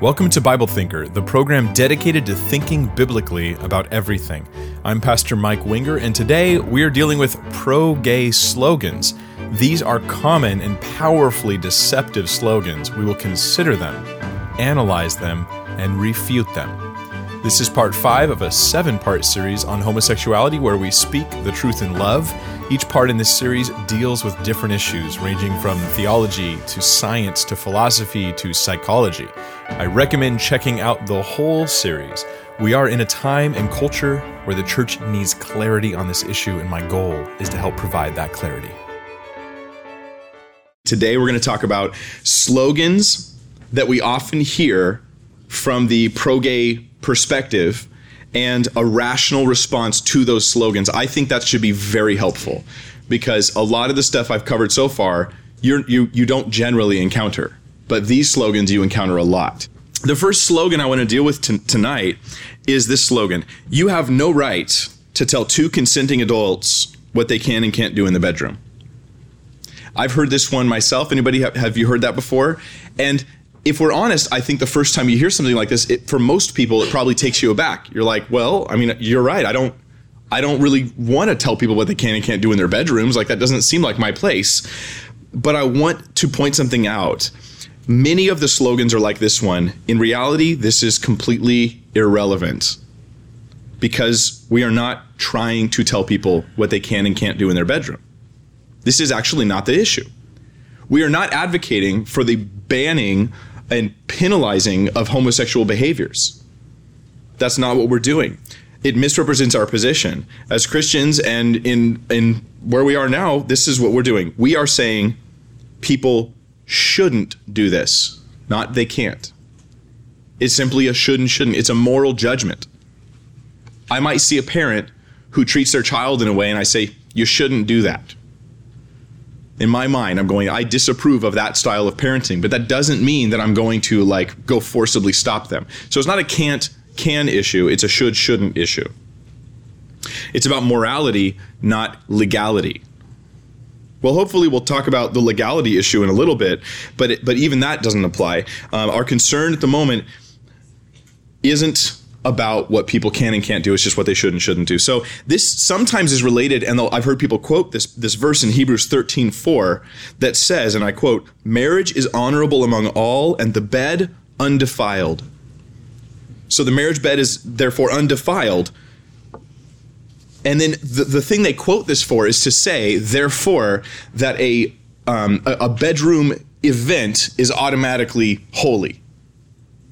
Welcome to Bible Thinker, the program dedicated to thinking biblically about everything. I'm Pastor Mike Winger, and today we are dealing with pro gay slogans. These are common and powerfully deceptive slogans. We will consider them, analyze them, and refute them. This is part five of a seven part series on homosexuality where we speak the truth in love each part in this series deals with different issues, ranging from theology to science to philosophy to psychology. I recommend checking out the whole series. We are in a time and culture where the church needs clarity on this issue, and my goal is to help provide that clarity. Today, we're going to talk about slogans that we often hear from the pro gay perspective and a rational response to those slogans. I think that should be very helpful because a lot of the stuff I've covered so far, you you don't generally encounter, but these slogans you encounter a lot. The first slogan I want to deal with t- tonight is this slogan: "You have no right to tell two consenting adults what they can and can't do in the bedroom." I've heard this one myself. Anybody have, have you heard that before? And if we're honest, I think the first time you hear something like this, it, for most people, it probably takes you aback. You're like, well, I mean, you're right. I don't, I don't really want to tell people what they can and can't do in their bedrooms. Like that doesn't seem like my place. But I want to point something out. Many of the slogans are like this one. In reality, this is completely irrelevant because we are not trying to tell people what they can and can't do in their bedroom. This is actually not the issue. We are not advocating for the banning and penalizing of homosexual behaviors. That's not what we're doing. It misrepresents our position as Christians, and in in where we are now, this is what we're doing. We are saying people shouldn't do this, not they can't. It's simply a should and shouldn't. It's a moral judgment. I might see a parent who treats their child in a way, and I say, you shouldn't do that in my mind i'm going i disapprove of that style of parenting but that doesn't mean that i'm going to like go forcibly stop them. So it's not a can't can issue it's a should shouldn't issue. It's about morality not legality. Well, hopefully, we'll talk about the legality issue in a little bit, but it, but even that doesn't apply. Um, our concern at the moment isn't about what people can and can't do. It's just what they should and shouldn't do. So this sometimes is related, and I've heard people quote this this verse in Hebrews 13, 4 that says, and I quote, marriage is honorable among all, and the bed undefiled. So the marriage bed is therefore undefiled. And then the, the thing they quote this for is to say, therefore, that a um, a, a bedroom event is automatically holy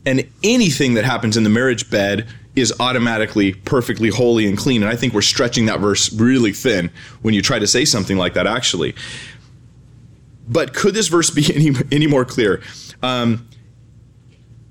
and anything that happens in the marriage bed is automatically perfectly holy and clean. And I think we're stretching that verse really thin when you try to say something like that, actually. But could this verse be any, any more clear? Um,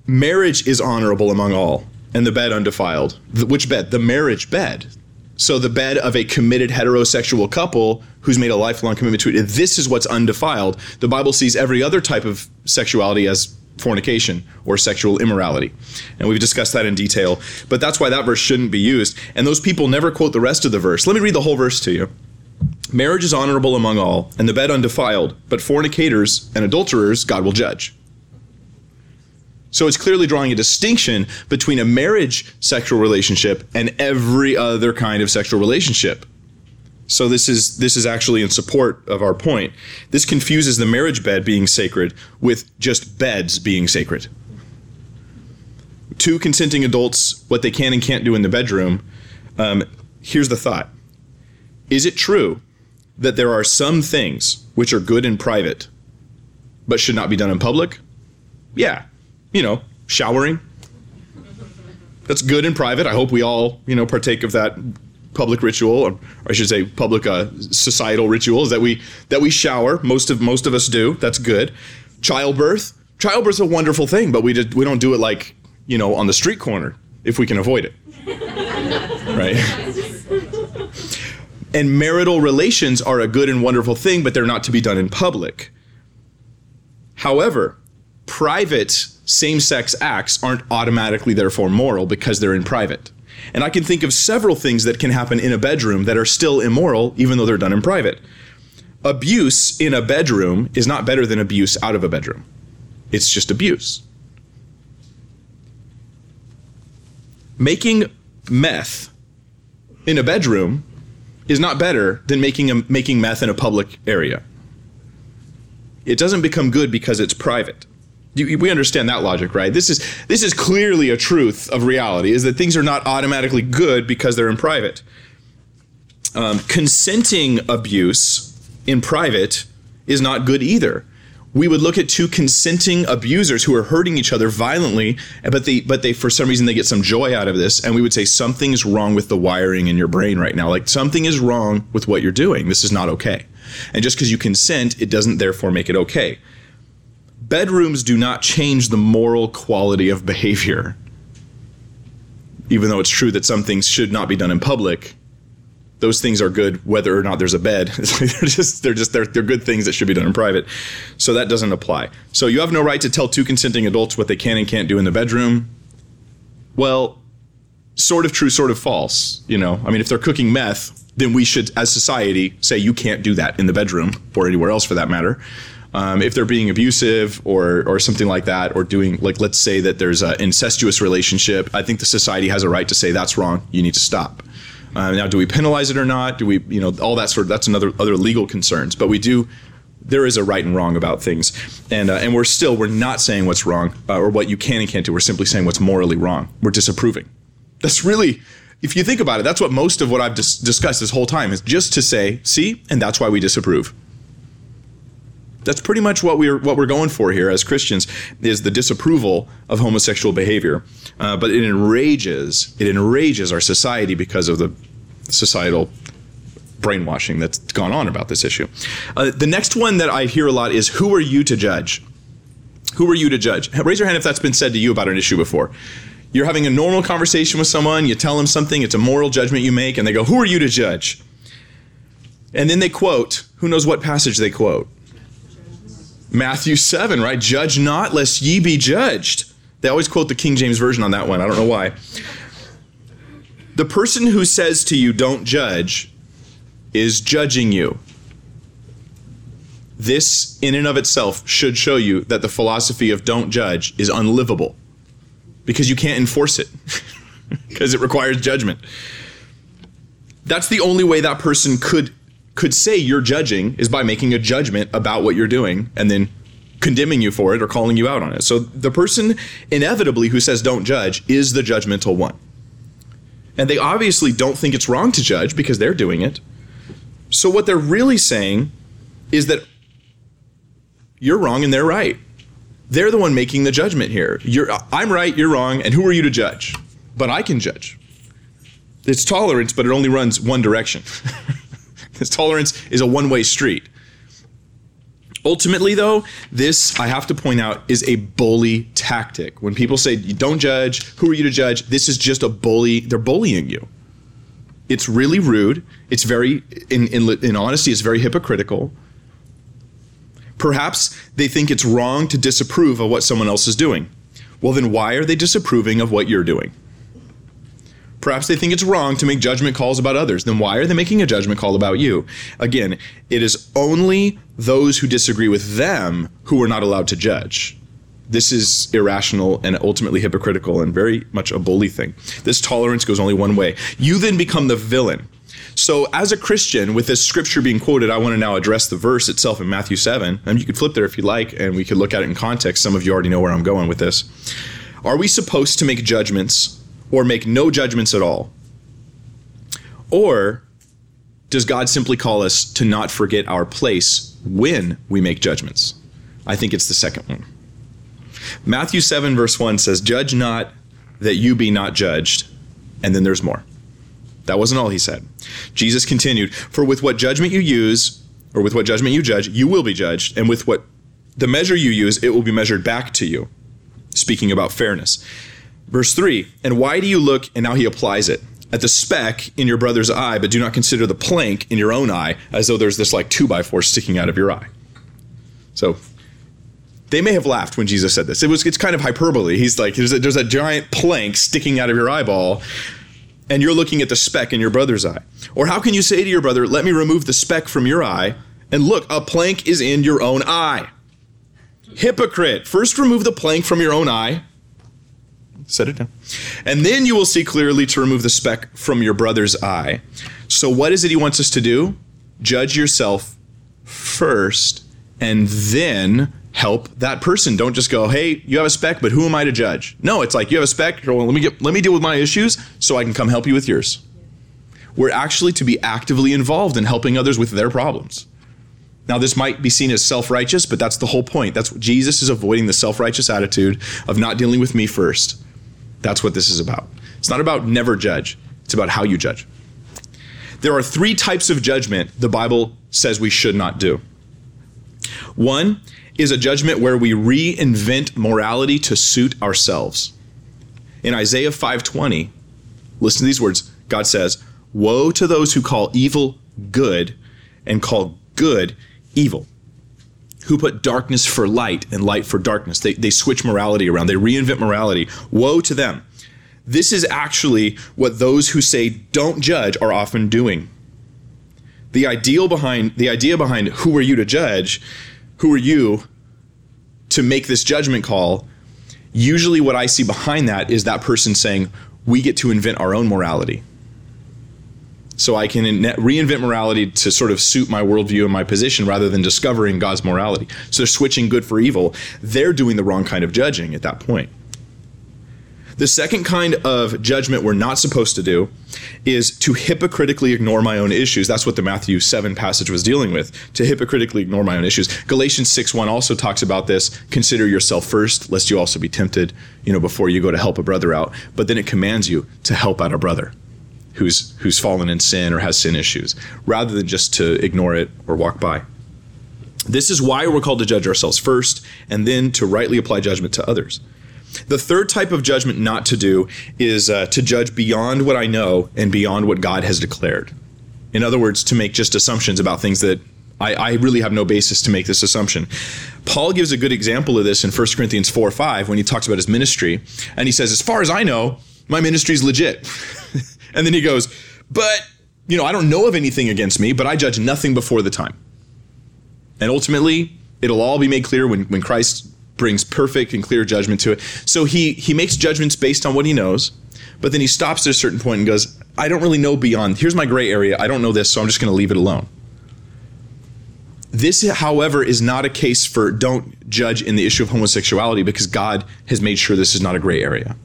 marriage is honorable among all, and the bed undefiled. The, which bed? The marriage bed. So the bed of a committed heterosexual couple who's made a lifelong commitment to it. This is what's undefiled. The Bible sees every other type of sexuality as fornication or sexual immorality. And we've discussed that in detail, but that's why that verse shouldn't be used. And those people never quote the rest of the verse. Let me read the whole verse to you. Marriage is honorable among all, and the bed undefiled, but fornicators and adulterers God will judge. So it's clearly drawing a distinction between a marriage sexual relationship and every other kind of sexual relationship. So this is this is actually in support of our point. This confuses the marriage bed being sacred with just beds being sacred. Two consenting adults, what they can and can't do in the bedroom. Um, here's the thought: Is it true that there are some things which are good in private, but should not be done in public? Yeah, you know, showering. That's good in private. I hope we all, you know, partake of that public ritual, or I should say, public uh, societal ritual, is that we that we shower. Most of most of us do. That's good. Childbirth, childbirth's a wonderful thing, but we did, we don't do it like you know on the street corner if we can avoid it, right? and marital relations are a good and wonderful thing, but they're not to be done in public. However, private same sex acts aren't automatically therefore moral because they're in private. And I can think of several things that can happen in a bedroom that are still immoral, even though they're done in private. Abuse in a bedroom is not better than abuse out of a bedroom, it's just abuse. making meth in a bedroom is not better than making a, making meth in a public area. It doesn't become good because it's private. You, we understand that logic, right? This is this is clearly a truth of reality: is that things are not automatically good because they're in private. Um, consenting abuse in private is not good either. We would look at two consenting abusers who are hurting each other violently, but they but they for some reason they get some joy out of this, and we would say something's wrong with the wiring in your brain right now. Like something is wrong with what you're doing. This is not okay. And just because you consent, it doesn't therefore make it okay bedrooms do not change the moral quality of behavior. Even though it's true that some things should not be done in public, those things are good whether or not there's a bed. they're just they're just they're, they're good things that should be done in private. So that doesn't apply. So you have no right to tell two consenting adults what they can and can't do in the bedroom. Well, sort of true, sort of false. You know, I mean, if they're cooking meth, then we should, as society, say you can't do that in the bedroom or anywhere else for that matter. Um, if they're being abusive or or something like that, or doing like let's say that there's an incestuous relationship, I think the society has a right to say that's wrong. You need to stop. Uh, now, do we penalize it or not? Do we, you know, all that sort of that's another other legal concerns. But we do. There is a right and wrong about things, and uh, and we're still we're not saying what's wrong uh, or what you can and can't do. We're simply saying what's morally wrong. We're disapproving. That's really, if you think about it, that's what most of what I've dis- discussed this whole time is just to say, see, and that's why we disapprove that's pretty much what we're what we're going for here as Christians is the disapproval of homosexual behavior. Uh, but it enrages it enrages our society because of the societal brainwashing that's gone on about this issue. Uh, the next one that I hear a lot is who are you to judge? Who are you to judge? Raise your hand if that's been said to you about an issue before. You're having a normal conversation with someone, you tell them something, it's a moral judgment you make, and they go, Who are you to judge? And then they quote, who knows what passage they quote? Matthew 7, right? Judge not, lest ye be judged. They always quote the King James Version on that one. I don't know why. The person who says to you, don't judge, is judging you. This, in and of itself, should show you that the philosophy of don't judge is unlivable because you can't enforce it because it requires judgment. That's the only way that person could could say you're judging is by making a judgment about what you're doing and then condemning you for it or calling you out on it. So the person inevitably who says don't judge is the judgmental one. And they obviously don't think it's wrong to judge because they're doing it. So what they're really saying is that you're wrong and they're right. They're the one making the judgment here. You're, I'm right, you're wrong, and who are you to judge? But I can judge. It's tolerance, but it only runs one direction. This tolerance is a one way street. Ultimately, though, this, I have to point out, is a bully tactic. When people say, you don't judge, who are you to judge? This is just a bully. They're bullying you. It's really rude. It's very, in, in, in honesty, it's very hypocritical. Perhaps they think it's wrong to disapprove of what someone else is doing. Well, then why are they disapproving of what you're doing? Perhaps they think it's wrong to make judgment calls about others. Then why are they making a judgment call about you? Again, it is only those who disagree with them who are not allowed to judge. This is irrational and ultimately hypocritical and very much a bully thing. This tolerance goes only one way. You then become the villain. So, as a Christian, with this scripture being quoted, I want to now address the verse itself in Matthew 7. And you could flip there if you like, and we could look at it in context. Some of you already know where I'm going with this. Are we supposed to make judgments or make no judgments at all? Or does God simply call us to not forget our place when we make judgments? I think it's the second one. Matthew 7, verse 1 says, Judge not that you be not judged. And then there's more. That wasn't all he said. Jesus continued, For with what judgment you use, or with what judgment you judge, you will be judged. And with what the measure you use, it will be measured back to you. Speaking about fairness. Verse 3 And why do you look, and now he applies it, at the speck in your brother's eye, but do not consider the plank in your own eye, as though there's this like two by four sticking out of your eye? So they may have laughed when Jesus said this. It was it's kind of hyperbole. He's like, there's a, there's a giant plank sticking out of your eyeball, and you're looking at the speck in your brother's eye. Or how can you say to your brother, Let me remove the speck from your eye, and look, a plank is in your own eye? Hypocrite, first remove the plank from your own eye Set it down. And then you will see clearly to remove the speck from your brother's eye. So, what is it he wants us to do? Judge yourself first and then help that person. Don't just go, "Hey, you have a speck, but who am I to judge?" No, it's like you have a speck. Well, let me get let me deal with my issues so I can come help you with yours. We're actually to be actively involved in helping others with their problems. Now, this might be seen as self righteous, but that's the whole point. That's Jesus is avoiding the self righteous attitude of not dealing with me first. That's what this is about. It's not about never judge, it's about how you judge. There are three types of judgment the Bible says we should not do. One is a judgment where we reinvent morality to suit ourselves. In Isaiah 5:20, listen to these words. God says, "Woe to those who call evil good and call good evil." Who put darkness for light and light for darkness. They, they switch morality around. They reinvent morality. Woe to them. This is actually what those who say don't judge are often doing. The ideal behind the idea behind who are you to judge who are you to make this judgment call? Usually, what I see behind that is that person saying, we get to invent our own morality. So I can reinvent morality to sort of suit my worldview and my position rather than discovering God's morality. So they're switching good for evil. They're doing the wrong kind of judging at that point. The second kind of judgment we're not supposed to do is to hypocritically ignore my own issues. That's what the Matthew 7 passage was dealing with, to hypocritically ignore my own issues. Galatians 6 1 also talks about this. Consider yourself first, lest you also be tempted, you know, before you go to help a brother out. But then it commands you to help out a brother who's who's fallen in sin or has sin issues, rather than just to ignore it or walk by. This is why we're called to judge ourselves first and then to rightly apply judgment to others. The third type of judgment not to do is uh, to judge beyond what I know and beyond what God has declared. In other words, to make just assumptions about things that I, I, really have no basis to make this assumption. Paul gives a good example of this in 1 Corinthians 4 5 when he talks about his ministry. And he says, As far as I know, my ministry is legit. and then he goes, But, you know, I don't know of anything against me, but I judge nothing before the time. And ultimately, it'll all be made clear when, when Christ brings perfect and clear judgment to it. So he he makes judgments based on what he knows, but then he stops at a certain point and goes, I don't really know beyond. Here's my gray area. I don't know this, so I'm just going to leave it alone. This, however, is not a case for don't judge in the issue of homosexuality because God has made sure this is not a gray area.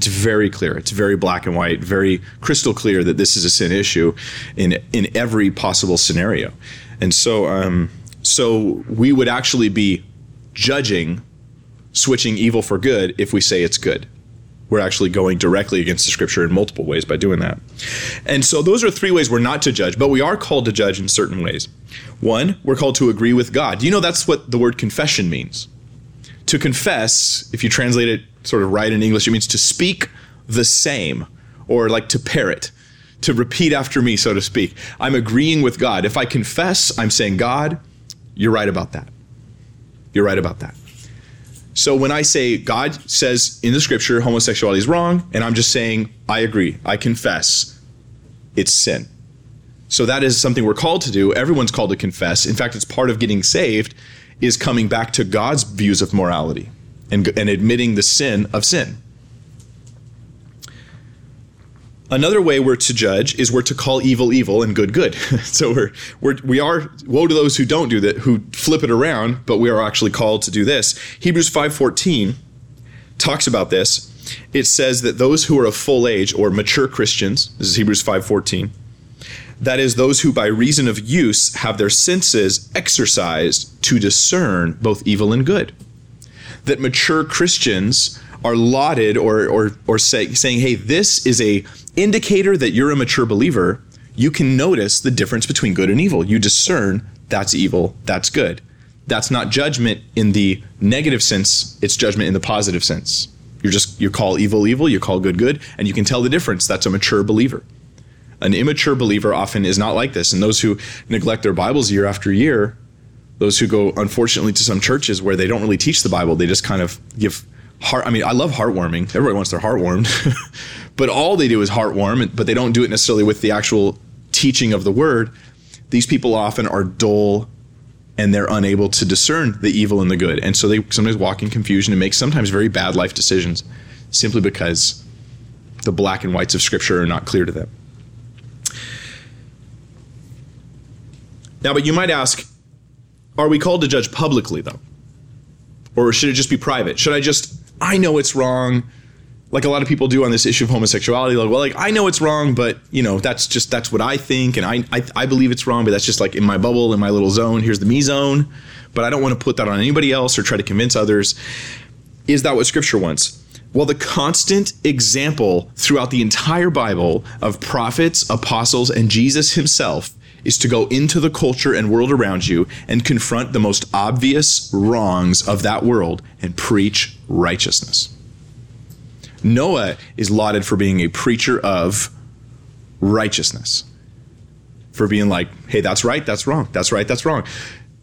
It's very clear. It's very black and white, very crystal clear that this is a sin issue in in every possible scenario. And so, um, so we would actually be judging switching evil for good if we say it's good. We're actually going directly against the scripture in multiple ways by doing that. And so those are three ways we're not to judge, but we are called to judge in certain ways. One, we're called to agree with God. You know that's what the word confession means? To confess, if you translate it sort of right in English, it means to speak the same or like to parrot, to repeat after me, so to speak. I'm agreeing with God. If I confess, I'm saying, God, you're right about that. You're right about that. So when I say God says in the scripture homosexuality is wrong, and I'm just saying I agree, I confess, it's sin. So that is something we're called to do. Everyone's called to confess. In fact, it's part of getting saved is coming back to God's views of morality and, and admitting the sin of sin. Another way we're to judge is we're to call evil evil and good good. so we're, we're we are woe to those who don't do that, who flip it around, but we are actually called to do this. Hebrews 5:14 talks about this. It says that those who are of full age or mature Christians, this is Hebrews 5:14, that is those who by reason of use have their senses exercised to discern both evil and good. That mature Christians are lauded or or or say, saying, "Hey, this is a indicator that you're a mature believer, you can notice the difference between good and evil. You discern that's evil, that's good. That's not judgment in the negative sense, it's judgment in the positive sense. You're just you call evil evil, you call good good, and you can tell the difference. That's a mature believer. An immature believer often is not like this, and those who neglect their Bibles year after year, those who go unfortunately to some churches where they don't really teach the Bible, they just kind of give heart. I mean, I love heartwarming. Everybody wants their heart warmed, but all they do is heartwarm, but they don't do it necessarily with the actual teaching of the word. These people often are dull and they're unable to discern the evil and the good. And so they sometimes walk in confusion and make sometimes very bad life decisions. simply because the black and whites of Scripture are not clear to them. Now, but you might ask, are we called to judge publicly, though? Or should it just be private? Should I just, I know it's wrong, like a lot of people do on this issue of homosexuality, like, well, like I know it's wrong, but you know, that's just that's what I think, and I, I I believe it's wrong, but that's just like in my bubble, in my little zone. Here's the me zone, but I don't want to put that on anybody else or try to convince others. Is that what Scripture wants? Well, the constant example throughout the entire Bible of prophets, apostles, and Jesus himself is to go into the culture and world around you and confront the most obvious wrongs of that world and preach righteousness. Noah is lauded for being a preacher of righteousness, for being like, hey, that's right, that's wrong, that's right, that's wrong.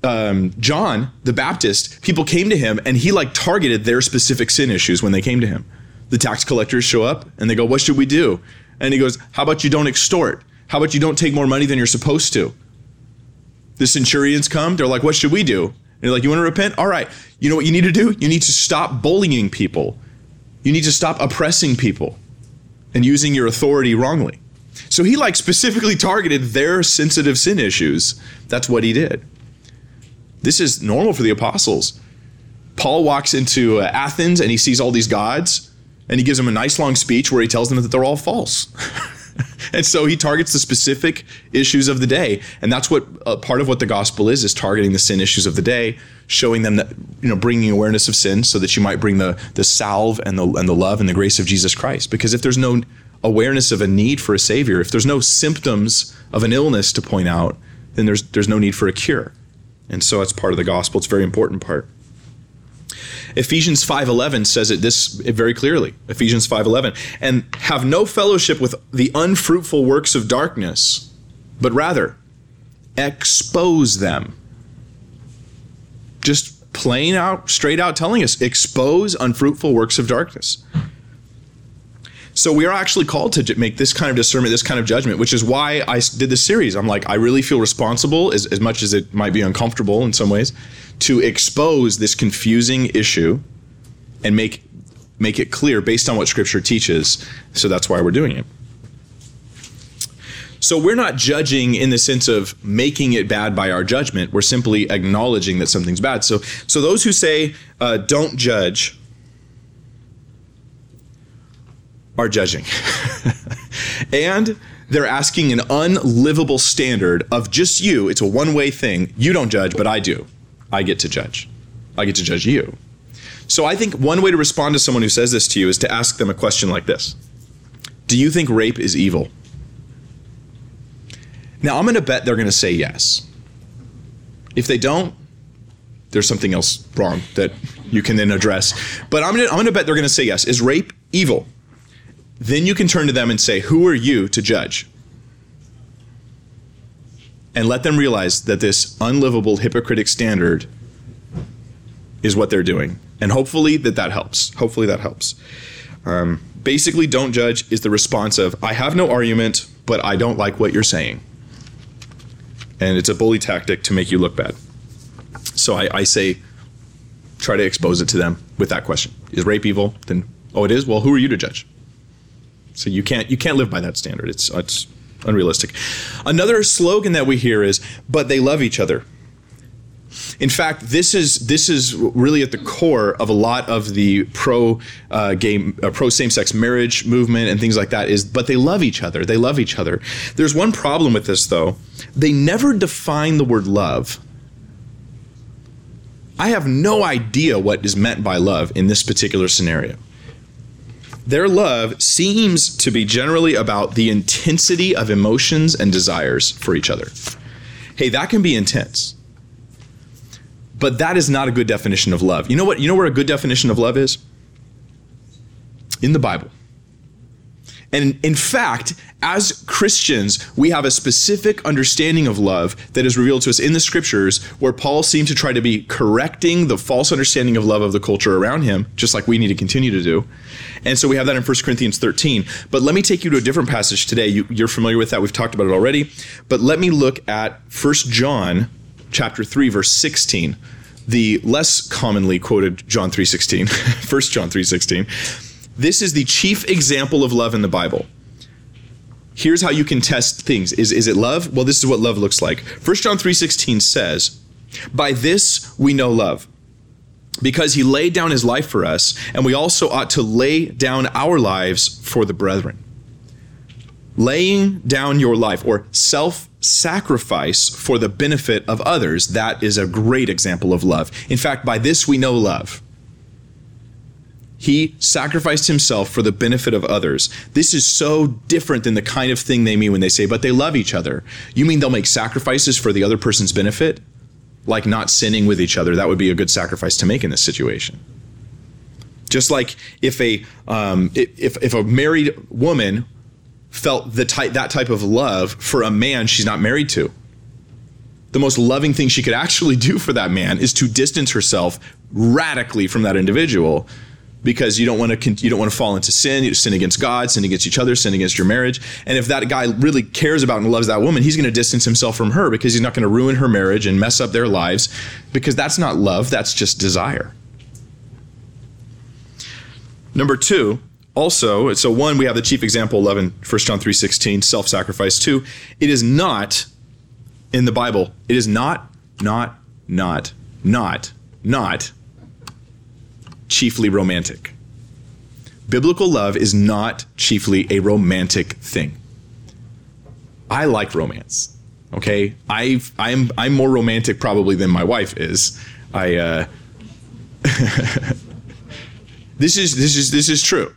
Um, John the Baptist, people came to him and he like targeted their specific sin issues when they came to him. The tax collectors show up and they go, What should we do? And he goes, How about you don't extort? How about you don't take more money than you're supposed to? The centurions come, they're like, What should we do? And you're like, You want to repent? All right. You know what you need to do? You need to stop bullying people. You need to stop oppressing people and using your authority wrongly. So he like specifically targeted their sensitive sin issues. That's what he did. This is normal for the apostles. Paul walks into uh, Athens and he sees all these gods and he gives them a nice long speech where he tells them that they're all false. and so he targets the specific issues of the day. And that's what uh, part of what the gospel is is targeting the sin issues of the day showing them that you know bringing awareness of sin so that you might bring the the salve and the and the love and the grace of Jesus Christ. Because if there's no awareness of a need for a savior if there's no symptoms of an illness to point out then there's there's no need for a cure. And so it's part of the gospel. It's a very important part Ephesians 5:11 says it this very clearly. Ephesians 5:11, and have no fellowship with the unfruitful works of darkness, but rather expose them. Just plain out, straight out telling us, expose unfruitful works of darkness. So we are actually called to make this kind of discernment, this kind of judgment, which is why I did this series. I'm like, I really feel responsible, as, as much as it might be uncomfortable in some ways, to expose this confusing issue and make make it clear based on what Scripture teaches. So that's why we're doing it. So we're not judging in the sense of making it bad by our judgment. We're simply acknowledging that something's bad. So, so those who say uh, don't judge are judging. and they're asking an unlivable standard of just you. It's a one way thing. You don't judge, but I do. I get to judge. I get to judge you. So I think one way to respond to someone who says this to you is to ask them a question like this Do you think rape is evil? Now, I'm going to bet they're going to say yes. If they don't, there's something else wrong that you can then address. But I'm going to, bet they're going to say yes. Is rape evil? Then you can turn to them and say, Who are you to judge? And let them realize that this unlivable hypocritic standard is what they're doing. And hopefully that that helps. Hopefully that helps. Um, basically, don't judge is the response of, I have no argument, but I don't like what you're saying. And it's a bully tactic to make you look bad. So I, I say, try to expose it to them with that question. Is rape evil? Then, oh, it is? Well, who are you to judge? So you can't you can't live by that standard. It's it's unrealistic. Another slogan that we hear is "But they love each other." In fact, this is this is really at the core of a lot of the pro uh, gay, uh, pro same sex marriage movement and things like that. Is but they love each other. They love each other. There's one problem with this though. They never define the word love. I have no idea what is meant by love in this particular scenario their love seems to be generally about the intensity of emotions and desires for each other. Hey, that can be intense. But that is not a good definition of love. You know what? You know where a good definition of love is? In the Bible. And in fact, as Christians, we have a specific understanding of love that is revealed to us in the scriptures where Paul seemed to try to be correcting the false understanding of love of the culture around him, just like we need to continue to do. And so we have that in 1 Corinthians 13. But let me take you to a different passage today. You, are familiar with that. We've talked about it already. But let me look at 1 John chapter 3, verse 16, the less commonly quoted John 3.16, 1 John 3.16 This is the chief example of love in the Bible. Here's how you can test things. Is, is it love? Well, this is what love looks like. 1 John 3:16 says, "By this we know love, because he laid down his life for us, and we also ought to lay down our lives for the brethren." Laying down your life or self sacrifice for the benefit of others, that is a great example of love. In fact, by this we know love. He sacrificed himself for the benefit of others. This is so different than the kind of thing they mean when they say, but they love each other. You mean they'll make sacrifices for the other person's benefit? Like not sinning with each other. That would be a good sacrifice to make in this situation. Just like if a um, if if a married woman felt the type that type of love for a man she's not married to. The most loving thing she could actually do for that man is to distance herself radically from that individual because you don't want to you don't want to fall into sin, you sin against God, sin against each other, sin against your marriage. And if that guy really cares about and loves that woman, he's going to distance himself from her because he's not going to ruin her marriage and mess up their lives because that's not love, that's just desire. Number 2, also, so one we have the chief example 11 1 John 3:16, self-sacrifice. Two, it is not in the Bible. It is not not not not not chiefly romantic. Biblical love is not chiefly a romantic thing. I like romance. Okay, I I'm I'm more romantic probably than my wife is. I uh, this is this is this is true,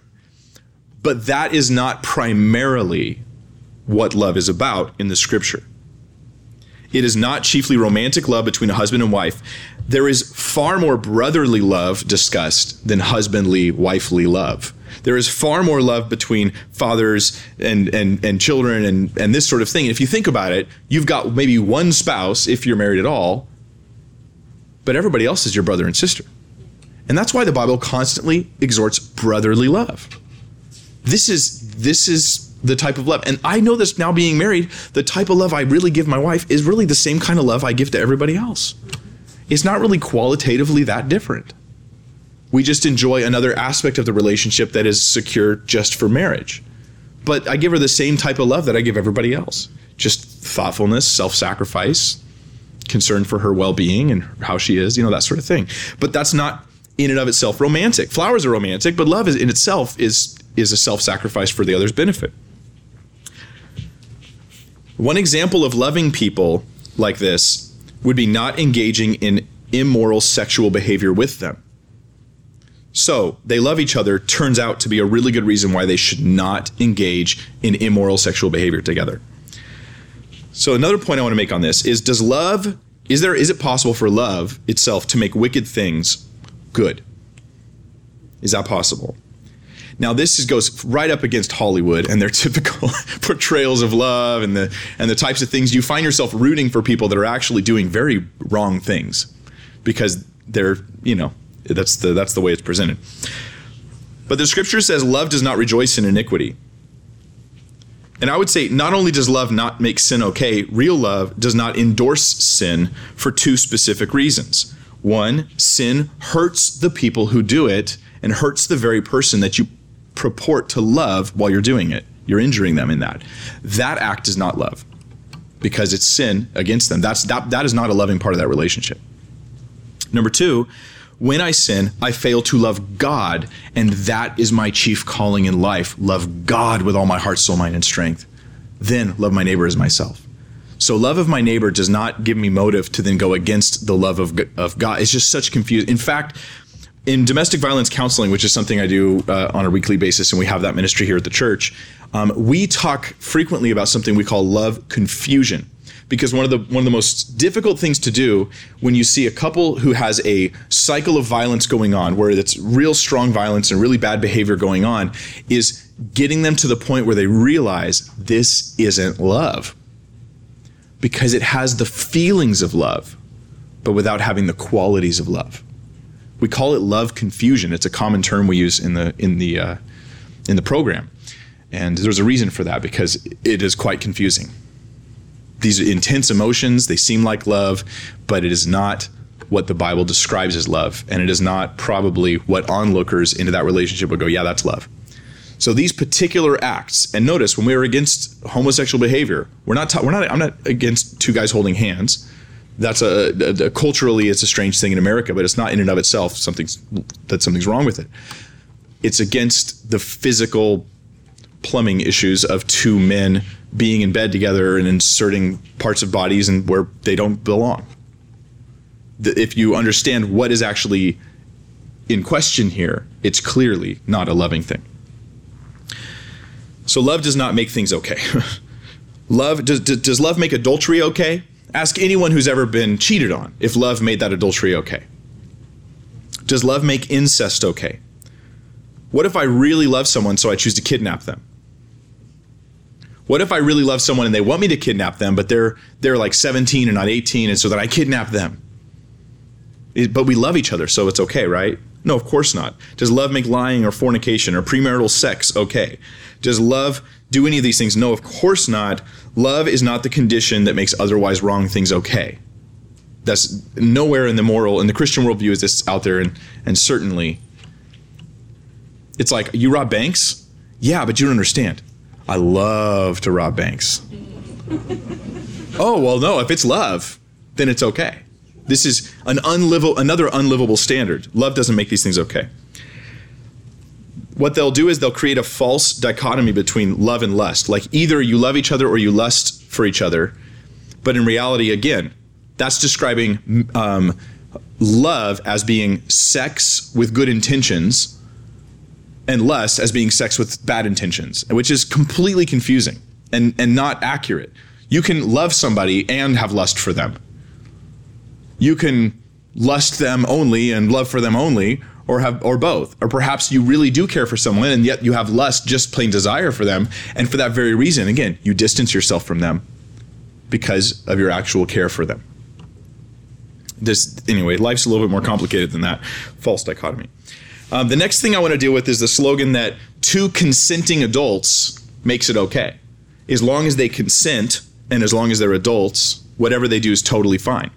but that is not primarily what love is about in the Scripture. It is not chiefly romantic love between a husband and wife. There is far more brotherly love discussed than husbandly, wifely love. There is far more love between fathers and, and, and children and, and this sort of thing. And if you think about it, you've got maybe one spouse, if you're married at all, but everybody else is your brother and sister. And that's why the Bible constantly exhorts brotherly love. This is this is the type of love. And I know this now being married, the type of love I really give my wife is really the same kind of love I give to everybody else. It's not really qualitatively that different. We just enjoy another aspect of the relationship that is secure just for marriage. But I give her the same type of love that I give everybody else just thoughtfulness, self sacrifice, concern for her well being and how she is, you know, that sort of thing. But that's not in and of itself romantic. Flowers are romantic, but love is in itself is is a self sacrifice for the other's benefit. One example of loving people like this would be not engaging in immoral sexual behavior with them. So, they love each other turns out to be a really good reason why they should not engage in immoral sexual behavior together. So, another point I want to make on this is does love is there is it possible for love itself to make wicked things good? Is that possible? Now this is, goes right up against Hollywood and their typical portrayals of love and the and the types of things you find yourself rooting for people that are actually doing very wrong things because they're you know that's the that's the way it's presented. But the scripture says love does not rejoice in iniquity. And I would say not only does love not make sin okay, real love does not endorse sin for two specific reasons. One, sin hurts the people who do it and hurts the very person that you purport to love while you're doing it. You're injuring them in that. That act is not love because it's sin against them. That's that, that is not a loving part of that relationship. Number 2, when I sin, I fail to love God, and that is my chief calling in life. Love God with all my heart, soul, mind, and strength. Then love my neighbor as myself. So love of my neighbor does not give me motive to then go against the love of, of God. It's just such confusion. In fact, in domestic violence counseling, which is something I do uh, on a weekly basis, and we have that ministry here at the church, um, we talk frequently about something we call love confusion. Because one of the one of the most difficult things to do when you see a couple who has a cycle of violence going on, where it's real strong violence and really bad behavior going on, is getting them to the point where they realize this isn't love. Because it has the feelings of love, but without having the qualities of love we call it love confusion. It's a common term we use in the in the uh, in the program, and there's a reason for that because it is quite confusing. These intense emotions they seem like love, but it is not what the Bible describes as love, and it is not probably what onlookers into that relationship would go, yeah, that's love. So these particular acts, and notice when we are against homosexual behavior, we're not ta- we're not I'm not against two guys holding hands. That's a, a, a, culturally it's a strange thing in America, but it's not in and of itself something's that something's wrong with it. It's against the physical plumbing issues of two men being in bed together and inserting parts of bodies and where they don't belong. If you understand what is actually in question here, it's clearly not a loving thing. So love does not make things okay. love does, does love make adultery okay? Ask anyone who's ever been cheated on if love made that adultery okay. Does love make incest okay? What if I really love someone so I choose to kidnap them? What if I really love someone and they want me to kidnap them, but they're they're like 17 and not 18, and so that I kidnap them? But we love each other, so it's okay, right? No, of course not. Does love make lying or fornication or premarital sex okay? Does love do any of these things? No, of course not. Love is not the condition that makes otherwise wrong things okay. That's nowhere in the moral in the Christian worldview is this out there, and and certainly it's like you rob banks, yeah, but you don't understand. I love to rob banks. oh well, no, if it's love, then it's okay. This is an unlivable, another unlivable standard. Love doesn't make these things okay. What they'll do is they'll create a false dichotomy between love and lust. Like either you love each other or you lust for each other. But in reality, again, that's describing um, love as being sex with good intentions and lust as being sex with bad intentions, which is completely confusing and, and not accurate. You can love somebody and have lust for them you can lust them only and love for them only or have or both. Or perhaps you really do care for someone and yet you have lust just plain desire for them. And for that very reason again you distance yourself from them because of your actual care for them. This anyway life's a little bit more complicated than that. False dichotomy. Um, the next thing i want to deal with is the slogan that two consenting adults makes it okay. As long as they consent and as long as they're adults whatever they do is totally fine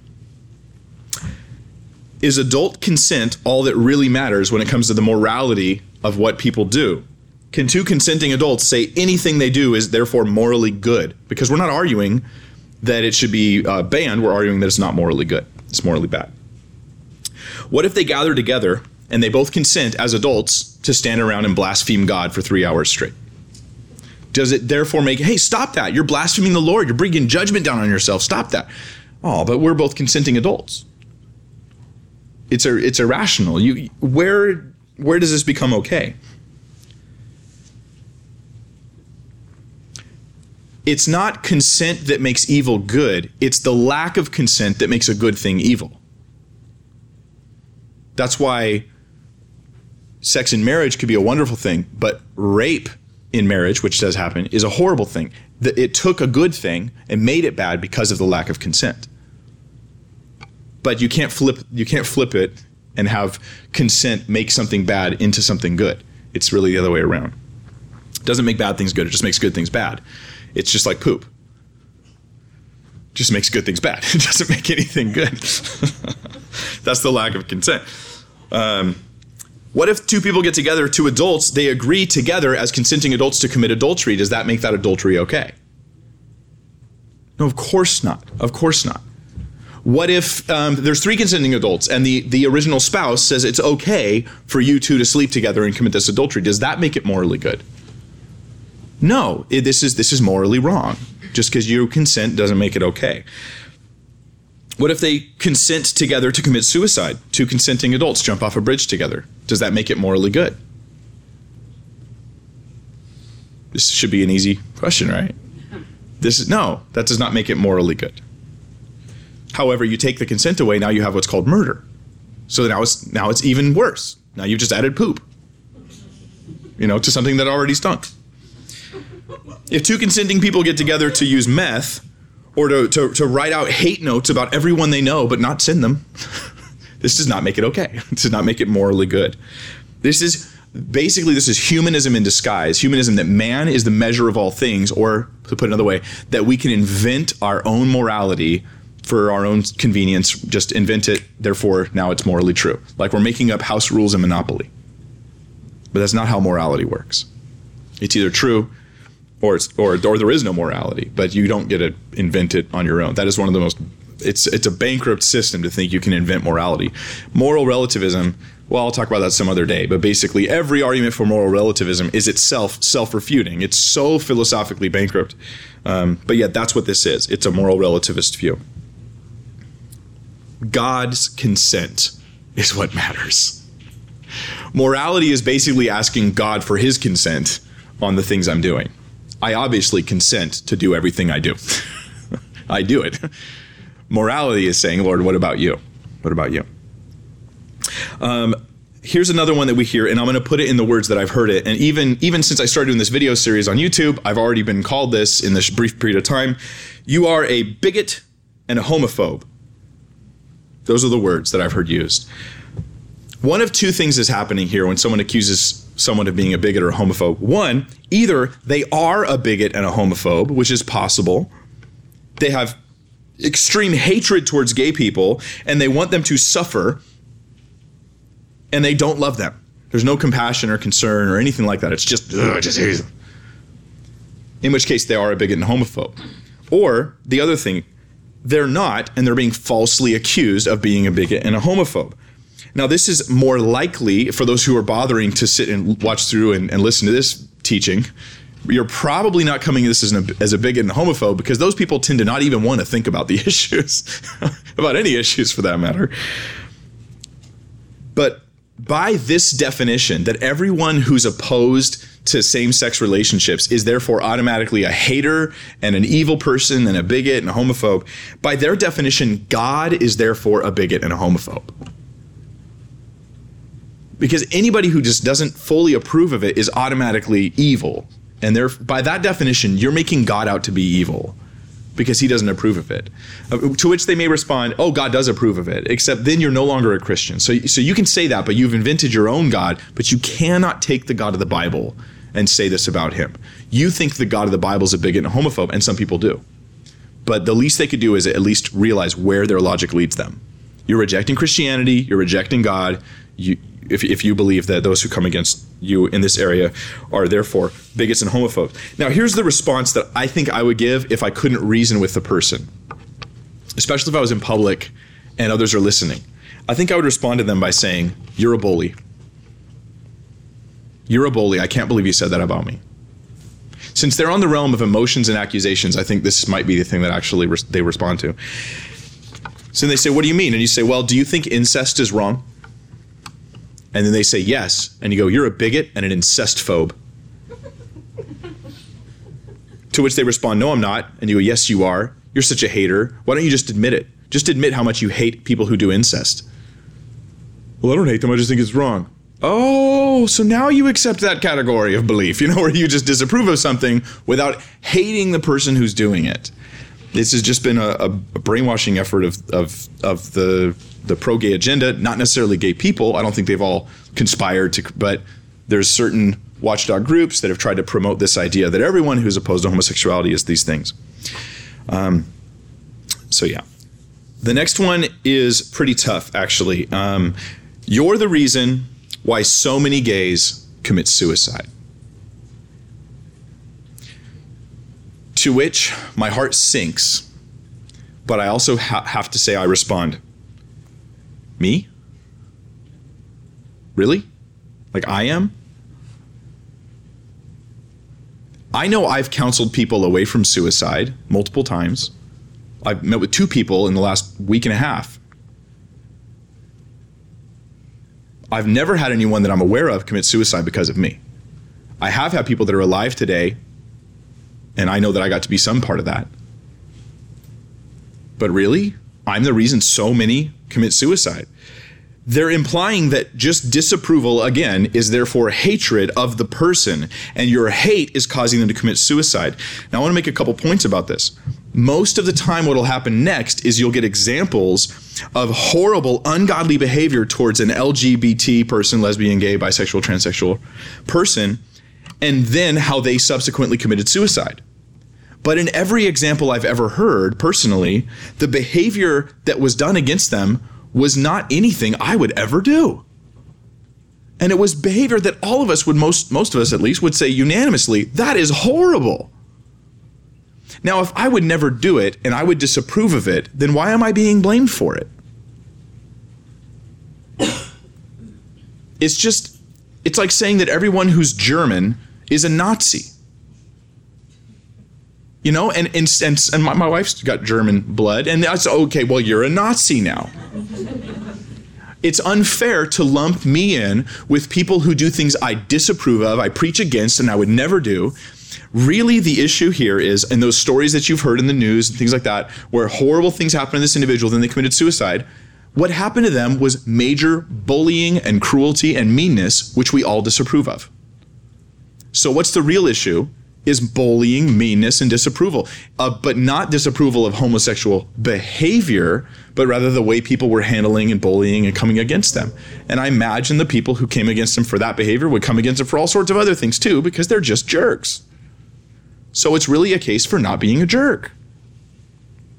is adult consent all that really matters when it comes to the morality of what people do? Can two consenting adults say anything they do is therefore morally good? Because we're not arguing that it should be uh, banned, we're arguing that it's not morally good, it's morally bad. What if they gather together and they both consent as adults to stand around and blaspheme God for three hours straight? Does it therefore make, hey, stop that? You're blaspheming the Lord. You're bringing judgment down on yourself. Stop that. Oh, but we're both consenting adults it's a it's irrational. You where where does this become okay? It's not consent that makes evil good. It's the lack of consent that makes a good thing evil. That's why sex in marriage could be a wonderful thing, but rape in marriage, which does happen, is a horrible thing. It took a good thing and made it bad because of the lack of consent but you can't flip you can't flip it and have consent make something bad into something good. It's really the other way around. It doesn't make bad things good, it just makes good things bad. It's just like poop. It just makes good things bad. It doesn't make anything good. That's the lack of consent. Um, what if two people get together, two adults, they agree together as consenting adults to commit adultery? Does that make that adultery okay? No, of course not. Of course not. What if um, there's three consenting adults and the, the original spouse says it's okay for you two to sleep together and commit this adultery? Does that make it morally good? No, it, this is this is morally wrong. Just because you consent doesn't make it okay. What if they consent together to commit suicide? Two consenting adults jump off a bridge together. Does that make it morally good? This should be an easy question, right? This is no, that does not make it morally good. However, you take the consent away, now you have what's called murder. So now it's now it's even worse. Now you've just added poop. You know, to something that already stunk. If two consenting people get together to use meth or to, to, to write out hate notes about everyone they know but not send them, this does not make it okay. This does not make it morally good. This is basically this is humanism in disguise humanism that man is the measure of all things or to put another way that we can invent our own morality for our own convenience, just invent it. Therefore, now it's morally true. Like we're making up house rules in Monopoly. But that's not how morality works. It's either true or it's or or there is no morality, but you don't get to invent it on your own. That is one of the most it's it's a bankrupt system to think you can invent morality. Moral relativism, well, I'll talk about that some other day, but basically every argument for moral relativism is itself self-refuting. It's so philosophically bankrupt. Um, but yet that's what this is. It's a moral relativist view. God's consent is what matters. Morality is basically asking God for his consent on the things I'm doing. I obviously consent to do everything I do. I do it. Morality is saying, Lord, what about you? What about you? Um, here's another one that we hear, and I'm going to put it in the words that I've heard it. And even even since I started doing this video series on YouTube, I've already been called this in this brief period of time. You are a bigot and a homophobe. Those are the words that I've heard used. One of two things is happening here when someone accuses someone of being a bigot or a homophobe. One, either they are a bigot and a homophobe, which is possible. They have extreme hatred towards gay people and they want them to suffer and they don't love them. There's no compassion or concern or anything like that. It's just, just hate them. In which case they are a bigot and a homophobe. Or the other thing, they're not, and they're being falsely accused of being a bigot and a homophobe. Now, this is more likely for those who are bothering to sit and watch through and, and listen to this teaching. You're probably not coming to this as, an, as a bigot and a homophobe because those people tend to not even want to think about the issues, about any issues for that matter. But by this definition, that everyone who's opposed to same sex relationships is therefore automatically a hater and an evil person and a bigot and a homophobe, by their definition, God is therefore a bigot and a homophobe. Because anybody who just doesn't fully approve of it is automatically evil. And there by that definition you're making god out to be evil because he doesn't approve of it. Uh, to which they may respond oh god does approve of it except then you're no longer a christian. So so you can say that but you've invented your own god but you cannot take the god of the bible and say this about him. You think the god of the bible is a bigot and a homophobe and some people do. But the least they could do is at least realize where their logic leads them. You're rejecting christianity you're rejecting god you if, if you believe that those who come against you in this area are therefore bigots and homophobes. Now, here's the response that I think I would give if I couldn't reason with the person, especially if I was in public and others are listening. I think I would respond to them by saying, You're a bully. You're a bully. I can't believe you said that about me. Since they're on the realm of emotions and accusations, I think this might be the thing that actually they respond to. So they say, What do you mean? And you say, Well, do you think incest is wrong? And then they say yes. And you go, You're a bigot and an incest phobe. to which they respond, No, I'm not. And you go, Yes, you are. You're such a hater. Why don't you just admit it? Just admit how much you hate people who do incest. Well, I don't hate them. I just think it's wrong. Oh, so now you accept that category of belief, you know, where you just disapprove of something without hating the person who's doing it. This has just been a, a brainwashing effort of, of, of the the pro gay agenda, not necessarily gay people. I don't think they've all conspired to, but there's certain watchdog groups that have tried to promote this idea that everyone who's opposed to homosexuality is these things. Um, so, yeah. The next one is pretty tough, actually. Um, you're the reason why so many gays commit suicide. To which my heart sinks, but I also ha- have to say I respond. Me? Really? Like I am? I know I've counseled people away from suicide multiple times. I've met with two people in the last week and a half. I've never had anyone that I'm aware of commit suicide because of me. I have had people that are alive today, and I know that I got to be some part of that. But really, I'm the reason so many commit suicide. They're implying that just disapproval again is therefore hatred of the person and your hate is causing them to commit suicide. Now i want to make a couple points about this. Most of the time what will happen next is you'll get examples of horrible ungodly behavior towards an lgbt person lesbian gay bisexual transsexual person and then how they subsequently committed suicide But in every example I've ever heard personally, the behavior that was done against them was not anything I would ever do. And it was behavior that all of us would most most of us at least would say unanimously, that is horrible. Now, if I would never do it and I would disapprove of it, then why am I being blamed for it? It's just it's like saying that everyone who's German is a Nazi. You know, and and and, and my, my wife's got German blood, and that's okay. Well, you're a Nazi now. It's unfair to lump me in with people who do things I disapprove of, I preach against, and I would never do. Really, the issue here is, in those stories that you've heard in the news and things like that, where horrible things happen to this individual, then they committed suicide. What happened to them was major bullying and cruelty and meanness, which we all disapprove of. So, what's the real issue? Is bullying, meanness, and disapproval, uh, but not disapproval of homosexual behavior, but rather the way people were handling and bullying and coming against them. And I imagine the people who came against them for that behavior would come against them for all sorts of other things too, because they're just jerks. So it's really a case for not being a jerk,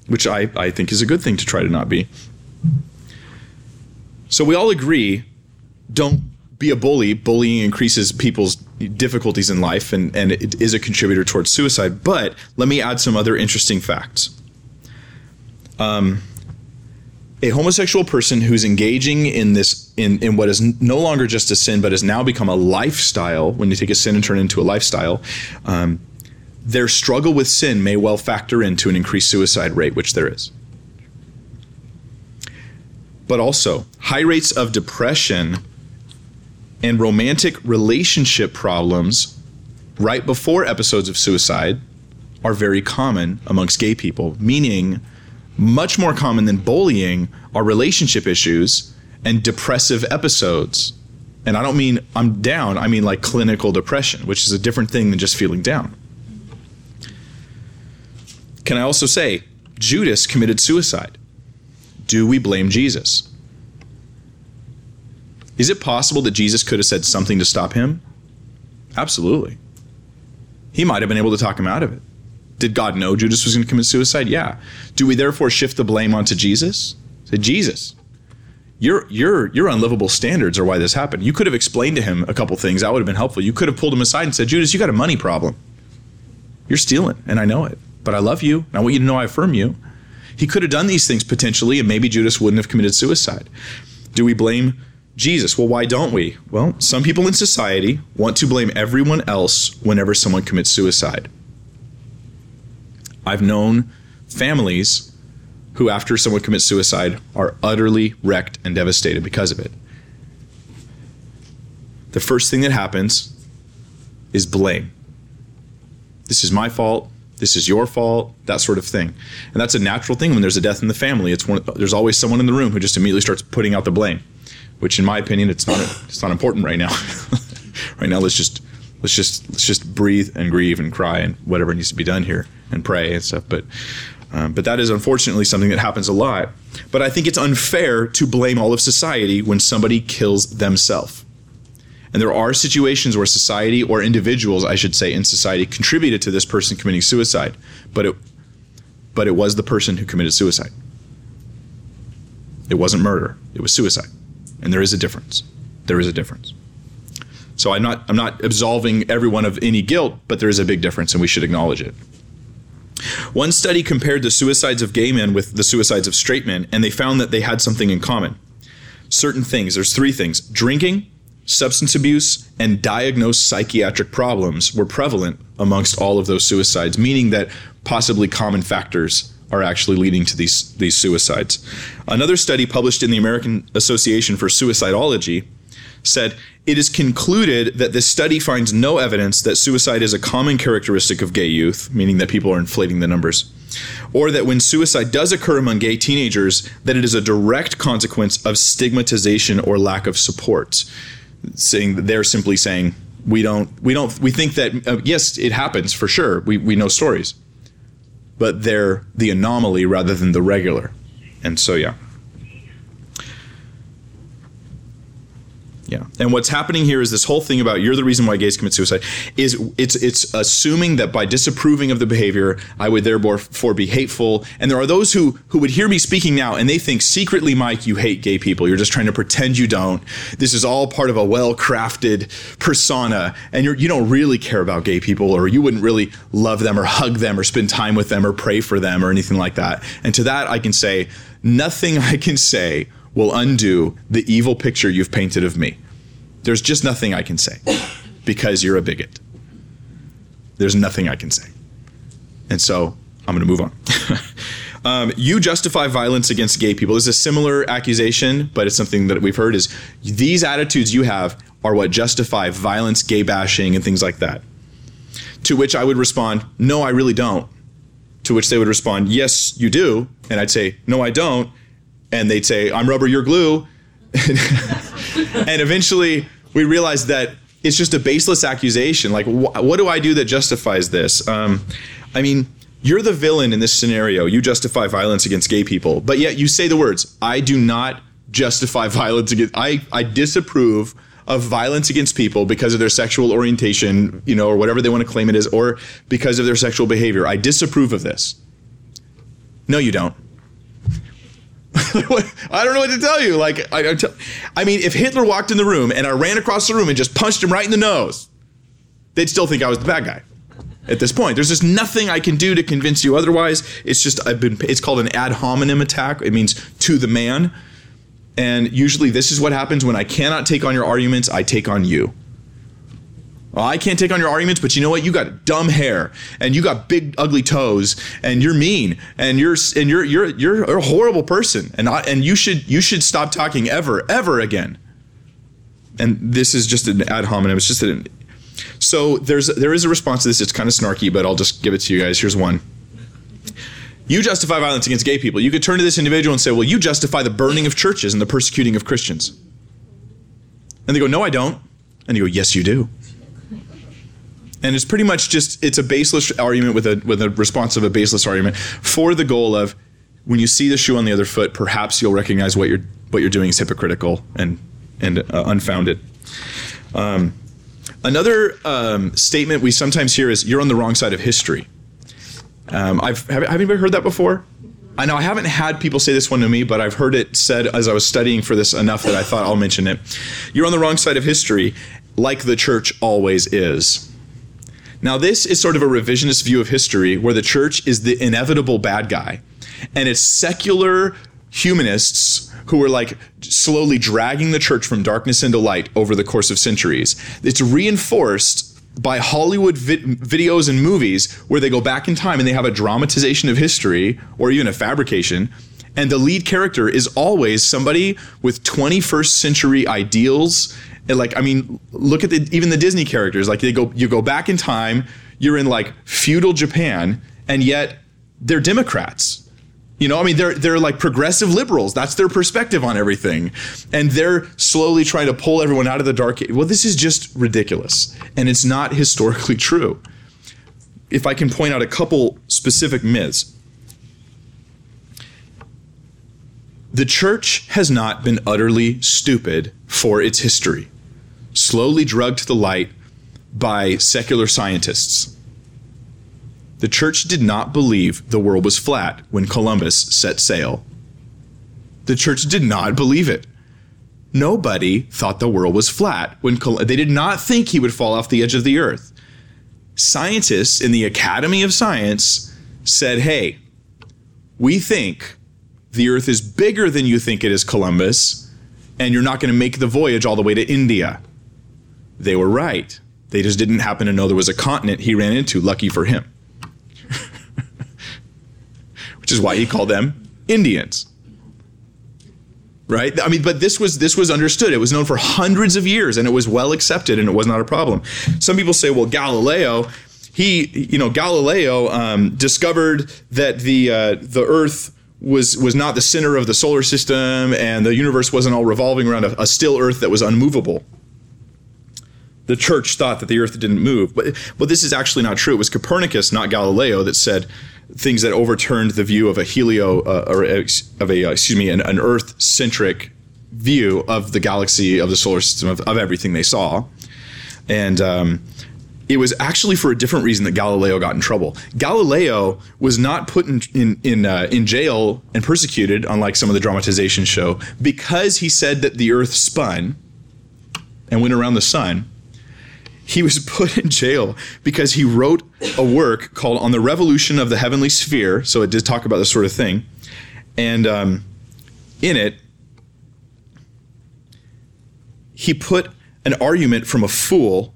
which I, I think is a good thing to try to not be. So we all agree don't be a bully. Bullying increases people's difficulties in life and, and it is a contributor towards suicide. But let me add some other interesting facts. Um, a homosexual person who's engaging in this in, in what is no longer just a sin but has now become a lifestyle when you take a sin and turn it into a lifestyle um, their struggle with sin may well factor into an increased suicide rate which there is but also high rates of depression and romantic relationship problems right before episodes of suicide are very common amongst gay people, meaning much more common than bullying are relationship issues and depressive episodes. And I don't mean I'm down, I mean like clinical depression, which is a different thing than just feeling down. Can I also say Judas committed suicide? Do we blame Jesus? Is it possible that Jesus could have said something to stop him? Absolutely. He might have been able to talk him out of it. Did God know Judas was going to commit suicide? Yeah. Do we therefore shift the blame onto Jesus? Say, Jesus, your your your unlivable standards are why this happened. You could have explained to him a couple things. That would have been helpful. You could have pulled him aside and said, Judas, you got a money problem. You're stealing, and I know it. But I love you, and I want you to know I affirm you. He could have done these things potentially, and maybe Judas wouldn't have committed suicide. Do we blame Jesus? Well, why don't we? Well, some people in society want to blame everyone else whenever someone commits suicide. I've known families who, after someone commits suicide, are utterly wrecked and devastated because of it. The first thing that happens is blame. This is my fault. This is your fault. That sort of thing, and that's a natural thing when there's a death in the family. It's one, there's always someone in the room who just immediately starts putting out the blame, which, in my opinion, it's not it's not important right now. right now, let's just let's just let's just breathe and grieve and cry and whatever needs to be done here and pray and stuff. But um, but that is unfortunately something that happens a lot. But I think it's unfair to blame all of society when somebody kills themselves. And there are situations where society or individuals, I should say, in society contributed to this person committing suicide, but it but it was the person who committed suicide. It wasn't murder, it was suicide. And there is a difference. There is a difference. So I'm not I'm not absolving everyone of any guilt, but there is a big difference and we should acknowledge it. One study compared the suicides of gay men with the suicides of straight men, and they found that they had something in common. Certain things. There's three things drinking, substance abuse, and diagnosed psychiatric problems were prevalent amongst all of those suicides, meaning that possibly common factors are actually leading to these, these suicides. Another study published in the American Association for Suicidology said it is concluded that this study finds no evidence that suicide is a common characteristic of gay youth, meaning that people are inflating the numbers, or that when suicide does occur among gay teenagers, that it is a direct consequence of stigmatization or lack of support. Saying they're simply saying we don't we don't we think that uh, yes it happens for sure we we know stories, but they're the anomaly rather than the regular, and so yeah. Yeah. And what's happening here is this whole thing about you're the reason why gays commit suicide is it's it's assuming that by disapproving of the behavior, I would therefore be hateful. And there are those who who would hear me speaking now and they think secretly, Mike, you hate gay people. You're just trying to pretend you don't. This is all part of a well-crafted persona, and you're you don't really care about gay people, or you wouldn't really love them or hug them or spend time with them or pray for them or anything like that. And to that I can say, nothing I can say will undo the evil picture you've painted of me. There's just nothing I can say because you're a bigot. There's nothing I can say. And so I'm going to move on. um, you justify violence against gay people. This is a similar accusation, but it's something that we've heard is these attitudes you have are what justify violence, gay bashing, and things like that. To which I would respond, no, I really don't. To which they would respond, yes, you do. And I'd say, no, I don't and they'd say, I'm rubber, you're glue. and eventually we realized that it's just a baseless accusation. Like, wh- what do I do that justifies this? Um, I mean, you're the villain in this scenario. You justify violence against gay people, but yet you say the words, I do not justify violence against, I, I disapprove of violence against people because of their sexual orientation, you know, or whatever they want to claim it is, or because of their sexual behavior. I disapprove of this. No, you don't. I don't know what to tell you. Like, I, I, tell, I mean, if Hitler walked in the room and I ran across the room and just punched him right in the nose, they'd still think I was the bad guy. At this point, there's just nothing I can do to convince you otherwise. It's just I've been. It's called an ad hominem attack. It means to the man. And usually, this is what happens when I cannot take on your arguments. I take on you. Well, I can't take on your arguments, but you know what? You got dumb hair and you got big ugly toes and you're mean and you're and you're you're you're a horrible person and I, and you should you should stop talking ever ever again. And this is just an ad hominem. It's just an so there's there is a response to this. It's kind of snarky, but I'll just give it to you guys. Here's one. You justify violence against gay people. You could turn to this individual and say, "Well, you justify the burning of churches and the persecuting of Christians." And they go, "No, I don't." And you go, "Yes, you do." And it's pretty much just it's a baseless argument with a with a response of a baseless argument for the goal of when you see the shoe on the other foot, perhaps you'll recognize what you're what you're doing is hypocritical and and uh, unfounded. Um, another um, statement we sometimes hear is "You're on the wrong side of history." Um, I've have, have you ever heard that before? I know I haven't had people say this one to me, but I've heard it said as I was studying for this enough that I thought I'll mention it. You're on the wrong side of history, like the church always is. Now, this is sort of a revisionist view of history where the church is the inevitable bad guy. And it's secular humanists who are like slowly dragging the church from darkness into light over the course of centuries. It's reinforced by Hollywood vi- videos and movies where they go back in time and they have a dramatization of history or even a fabrication. And the lead character is always somebody with 21st century ideals like I mean, look at the even the Disney characters. Like they go, you go back in time. You're in like feudal Japan, and yet they're Democrats. You know, I mean, they're they're like progressive liberals. That's their perspective on everything, and they're slowly trying to pull everyone out of the dark. Well, this is just ridiculous, and it's not historically true. If I can point out a couple specific myths, the church has not been utterly stupid for its history slowly drugged to the light by secular scientists. The church did not believe the world was flat when Columbus set sail. The church did not believe it. Nobody thought the world was flat when Col- they did not think he would fall off the edge of the earth. Scientists in the Academy of Science said, "Hey, we think the earth is bigger than you think it is, Columbus, and you're not going to make the voyage all the way to India." They were right. They just didn't happen to know there was a continent he ran into, lucky for him. Which is why he called them Indians. Right? I mean, but this was this was understood. It was known for hundreds of years and it was well accepted and it was not a problem. Some people say, well, Galileo, he, you know, Galileo um, discovered that the uh, the Earth was was not the center of the solar system and the universe wasn't all revolving around a, a still Earth that was unmovable the church thought that the earth didn't move. But, but this is actually not true. It was Copernicus, not Galileo, that said things that overturned the view of a helio, uh, or of a, uh, excuse me, an, an earth centric view of the galaxy, of the solar system, of, of everything they saw. And um, it was actually for a different reason that Galileo got in trouble. Galileo was not put in in in, uh, in jail and persecuted, unlike some of the dramatization show, because he said that the Earth spun and went around the sun. He was put in jail because he wrote a work called "On the Revolution of the Heavenly Sphere." So it did talk about this sort of thing, and um, in it, he put an argument from a fool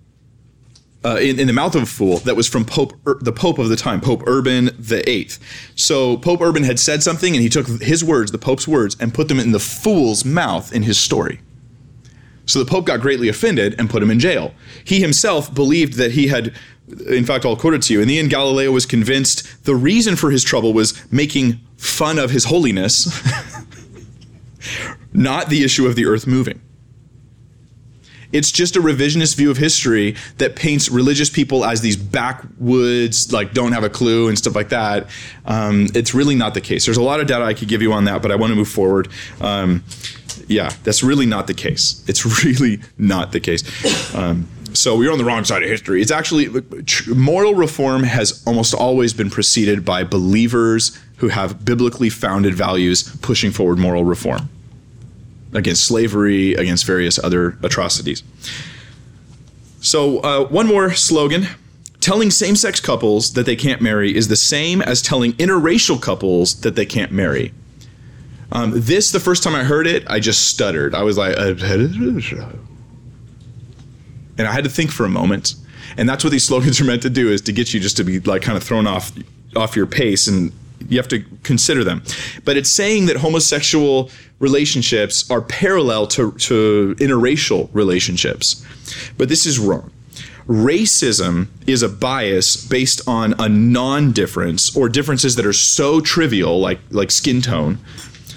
uh, in, in, the mouth of a fool that was from Pope Ur- the Pope of the time, Pope Urban the Eighth. So Pope Urban had said something, and he took his words, the Pope's words, and put them in the fool's mouth in his story. So the Pope got greatly offended and put him in jail. He himself believed that he had, in fact, I'll quote it to you. In the end, Galileo was convinced the reason for his trouble was making fun of his holiness, not the issue of the earth moving. It's just a revisionist view of history that paints religious people as these backwoods, like don't have a clue and stuff like that. Um, it's really not the case. There's a lot of data I could give you on that, but I want to move forward. Um, yeah, that's really not the case. It's really not the case. Um, so we're on the wrong side of history. It's actually moral reform has almost always been preceded by believers who have biblically founded values pushing forward moral reform against slavery, against various other atrocities. So, uh, one more slogan telling same sex couples that they can't marry is the same as telling interracial couples that they can't marry. Um, this, the first time I heard it, I just stuttered. I was like, uh, and I had to think for a moment. And that's what these slogans are meant to do: is to get you just to be like kind of thrown off off your pace and you have to consider them. But it's saying that homosexual relationships are parallel to, to interracial relationships. But this is wrong. Racism is a bias based on a non difference or differences that are so trivial, like, like skin tone,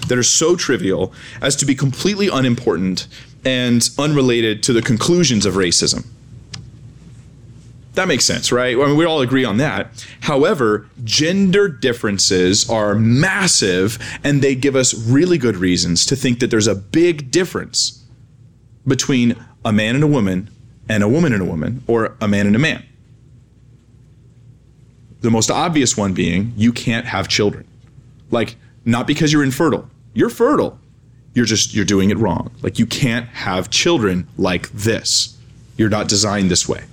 that are so trivial as to be completely unimportant and unrelated to the conclusions of racism. That makes sense, right? I mean, we all agree on that. However, gender differences are massive and they give us really good reasons to think that there's a big difference between a man and a woman and a woman and a woman or a man and a man. The most obvious one being you can't have children. Like, not because you're infertile. You're fertile. You're just, you're doing it wrong. Like, you can't have children like this. You're not designed this way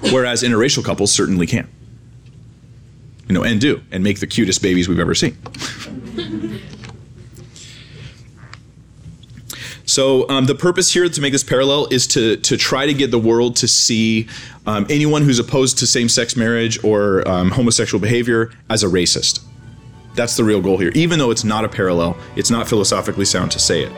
whereas interracial couples certainly can. You know, and do, and make the cutest babies we've ever seen. So um, the purpose here to make this parallel is to to try to get the world to see um, anyone who's opposed to same-sex marriage or um, homosexual behavior as a racist. That's the real goal here. Even though it's not a parallel, it's not philosophically sound to say it.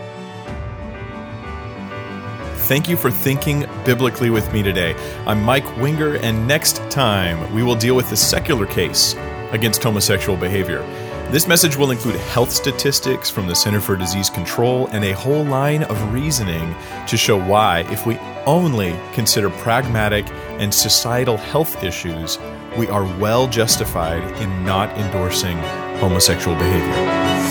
Thank you for thinking biblically with me today. I'm Mike Winger, and next time we will deal with the secular case against homosexual behavior. This message will include health statistics from the Center for Disease Control and a whole line of reasoning to show why, if we only consider pragmatic and societal health issues, we are well justified in not endorsing homosexual behavior.